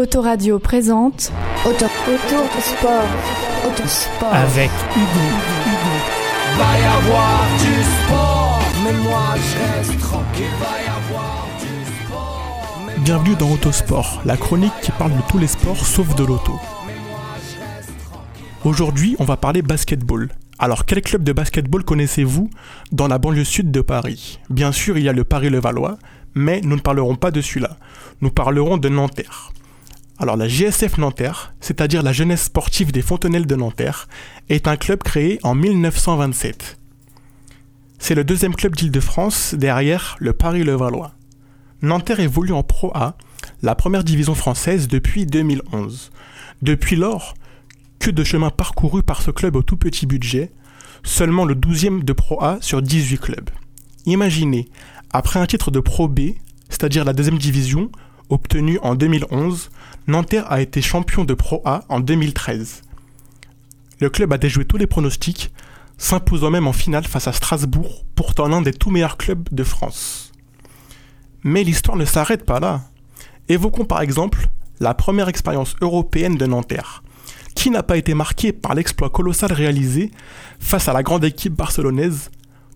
Autoradio présente Auto, auto sport, autosport. avec Hugo. Va y avoir du sport, mais moi je reste tranquille. Va y avoir du sport, mais Bienvenue dans Autosport, la chronique qui parle de tous les sports sauf de l'auto. Aujourd'hui, on va parler basketball. Alors, quel club de basketball connaissez-vous dans la banlieue sud de Paris? Bien sûr, il y a le Paris-Levallois, mais nous ne parlerons pas de celui-là. Nous parlerons de Nanterre. Alors, la GSF Nanterre, c'est-à-dire la jeunesse sportive des Fontenelles de Nanterre, est un club créé en 1927. C'est le deuxième club d'Île-de-France derrière le Paris-Levallois. Nanterre évolue en Pro A, la première division française depuis 2011. Depuis lors, que de chemin parcouru par ce club au tout petit budget, seulement le 12e de Pro A sur 18 clubs. Imaginez, après un titre de Pro B, c'est-à-dire la deuxième division, obtenu en 2011, Nanterre a été champion de Pro A en 2013. Le club a déjoué tous les pronostics, s'imposant même en finale face à Strasbourg, pourtant l'un des tout meilleurs clubs de France. Mais l'histoire ne s'arrête pas là. Évoquons par exemple la première expérience européenne de Nanterre, qui n'a pas été marquée par l'exploit colossal réalisé face à la grande équipe barcelonaise,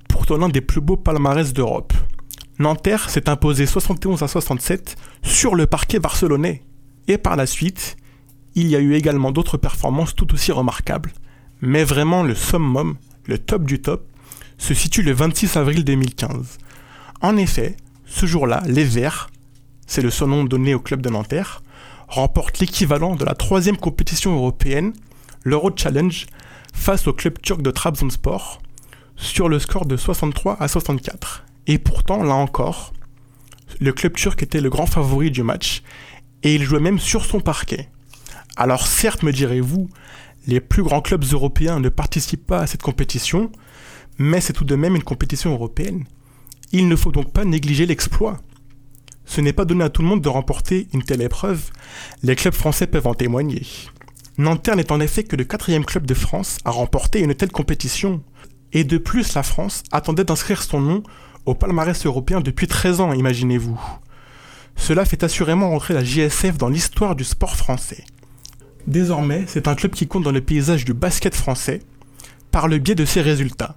pourtant l'un des plus beaux palmarès d'Europe. Nanterre s'est imposé 71 à 67 sur le parquet barcelonais. Et par la suite, il y a eu également d'autres performances tout aussi remarquables. Mais vraiment le summum, le top du top, se situe le 26 avril 2015. En effet, ce jour-là, les Verts, c'est le surnom donné au club de Nanterre, remportent l'équivalent de la troisième compétition européenne, l'Euro Challenge, face au club turc de Trabzonspor, sur le score de 63 à 64. Et pourtant, là encore, le club turc était le grand favori du match, et il jouait même sur son parquet. Alors certes, me direz-vous, les plus grands clubs européens ne participent pas à cette compétition, mais c'est tout de même une compétition européenne. Il ne faut donc pas négliger l'exploit. Ce n'est pas donné à tout le monde de remporter une telle épreuve, les clubs français peuvent en témoigner. Nanterre n'est en effet que le quatrième club de France à remporter une telle compétition. Et de plus, la France attendait d'inscrire son nom au palmarès européen depuis 13 ans, imaginez-vous. Cela fait assurément entrer la JSF dans l'histoire du sport français. Désormais, c'est un club qui compte dans le paysage du basket français par le biais de ses résultats.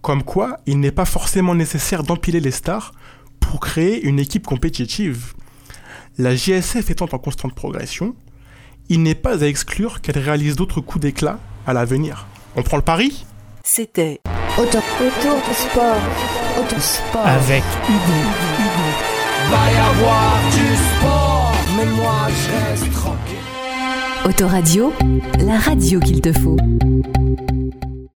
Comme quoi, il n'est pas forcément nécessaire d'empiler les stars pour créer une équipe compétitive. La JSF étant en constante progression, il n'est pas à exclure qu'elle réalise d'autres coups d'éclat à l'avenir. On prend le pari? C'était auto, auto sport, autosport. Avec Hugo. va y avoir du sport, mais moi je reste tranquille. Autoradio, la radio qu'il te faut.